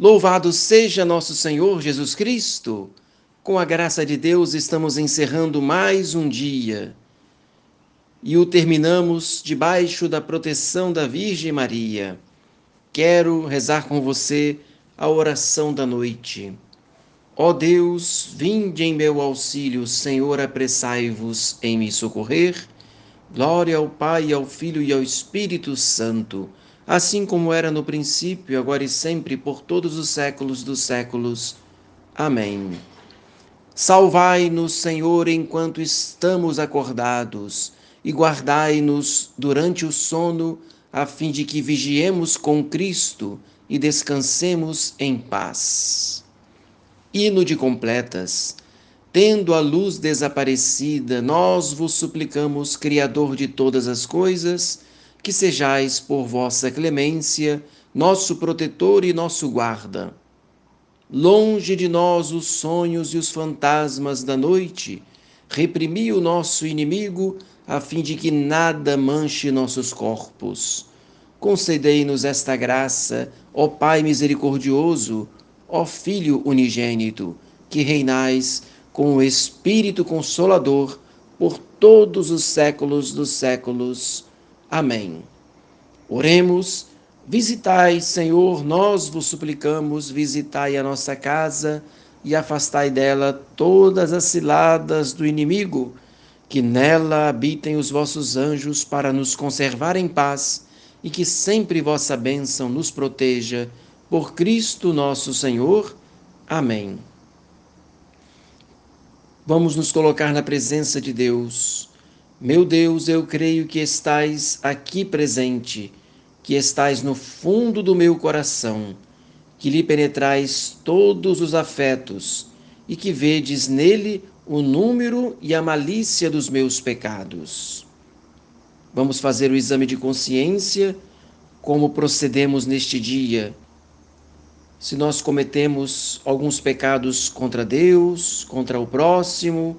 Louvado seja nosso Senhor Jesus Cristo! Com a graça de Deus, estamos encerrando mais um dia e o terminamos debaixo da proteção da Virgem Maria. Quero rezar com você a oração da noite. Ó Deus, vinde em meu auxílio, Senhor, apressai-vos em me socorrer. Glória ao Pai, ao Filho e ao Espírito Santo assim como era no princípio, agora e sempre, por todos os séculos dos séculos. Amém. Salvai-nos, Senhor, enquanto estamos acordados, e guardai-nos durante o sono, a fim de que vigiemos com Cristo e descansemos em paz. Hino de completas. Tendo a luz desaparecida, nós vos suplicamos, Criador de todas as coisas, que sejais por vossa clemência nosso protetor e nosso guarda. Longe de nós os sonhos e os fantasmas da noite, reprimi o nosso inimigo, a fim de que nada manche nossos corpos. Concedei-nos esta graça, ó Pai misericordioso, ó Filho unigênito, que reinais com o Espírito Consolador por todos os séculos dos séculos. Amém. Oremos. Visitai, Senhor, nós vos suplicamos, visitai a nossa casa e afastai dela todas as ciladas do inimigo, que nela habitem os vossos anjos para nos conservar em paz e que sempre vossa bênção nos proteja. Por Cristo nosso Senhor. Amém. Vamos nos colocar na presença de Deus meu Deus, eu creio que estais aqui presente, que estais no fundo do meu coração, que lhe penetrais todos os afetos e que vedes nele o número e a malícia dos meus pecados. Vamos fazer o exame de consciência, como procedemos neste dia. Se nós cometemos alguns pecados contra Deus, contra o próximo,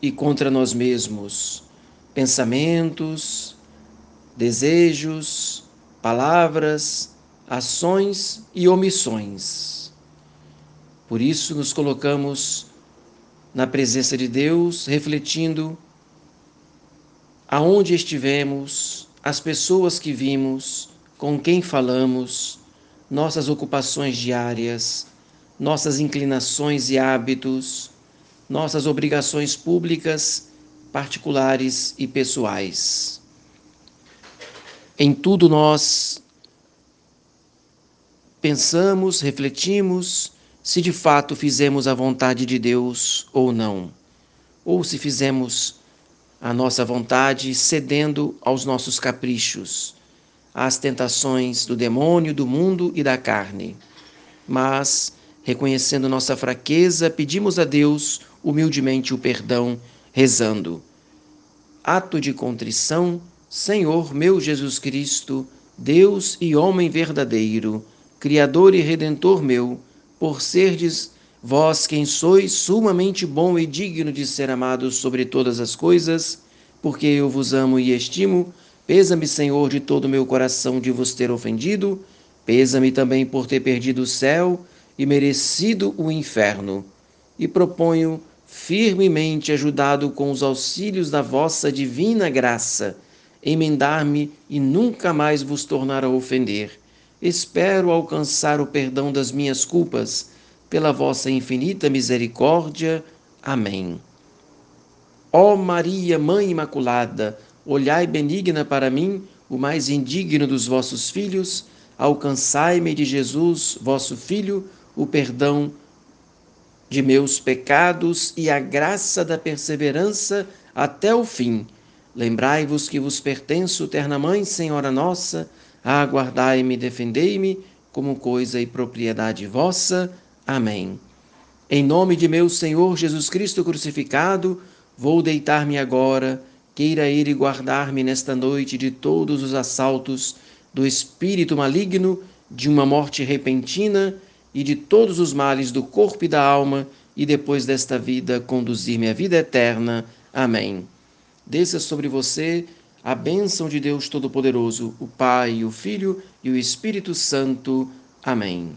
e contra nós mesmos, pensamentos, desejos, palavras, ações e omissões. Por isso nos colocamos na presença de Deus, refletindo aonde estivemos, as pessoas que vimos, com quem falamos, nossas ocupações diárias, nossas inclinações e hábitos, nossas obrigações públicas, particulares e pessoais. Em tudo nós pensamos, refletimos se de fato fizemos a vontade de Deus ou não, ou se fizemos a nossa vontade cedendo aos nossos caprichos, às tentações do demônio, do mundo e da carne. Mas, reconhecendo nossa fraqueza, pedimos a Deus humildemente o perdão, rezando. Ato de contrição, Senhor meu Jesus Cristo, Deus e homem verdadeiro, Criador e Redentor meu, por serdes vós quem sois sumamente bom e digno de ser amado sobre todas as coisas, porque eu vos amo e estimo, pesa-me, Senhor, de todo o meu coração de vos ter ofendido, pesa-me também por ter perdido o céu e merecido o inferno, e proponho firmemente ajudado com os auxílios da vossa divina graça, emendar-me e nunca mais vos tornar a ofender. Espero alcançar o perdão das minhas culpas, pela vossa infinita misericórdia. Amém. Ó Maria, Mãe Imaculada, olhai benigna para mim, o mais indigno dos vossos filhos, alcançai-me de Jesus, vosso Filho, o perdão de meus pecados e a graça da perseverança até o fim. Lembrai-vos que vos pertenço, terna Mãe, Senhora nossa, aguardai-me e defendei-me como coisa e propriedade vossa. Amém. Em nome de meu Senhor Jesus Cristo crucificado, vou deitar-me agora, queira Ele guardar-me nesta noite de todos os assaltos do espírito maligno, de uma morte repentina e de todos os males do corpo e da alma, e depois desta vida conduzir-me à vida eterna. Amém. Desça sobre você a bênção de Deus Todo-Poderoso, o Pai, o Filho e o Espírito Santo. Amém.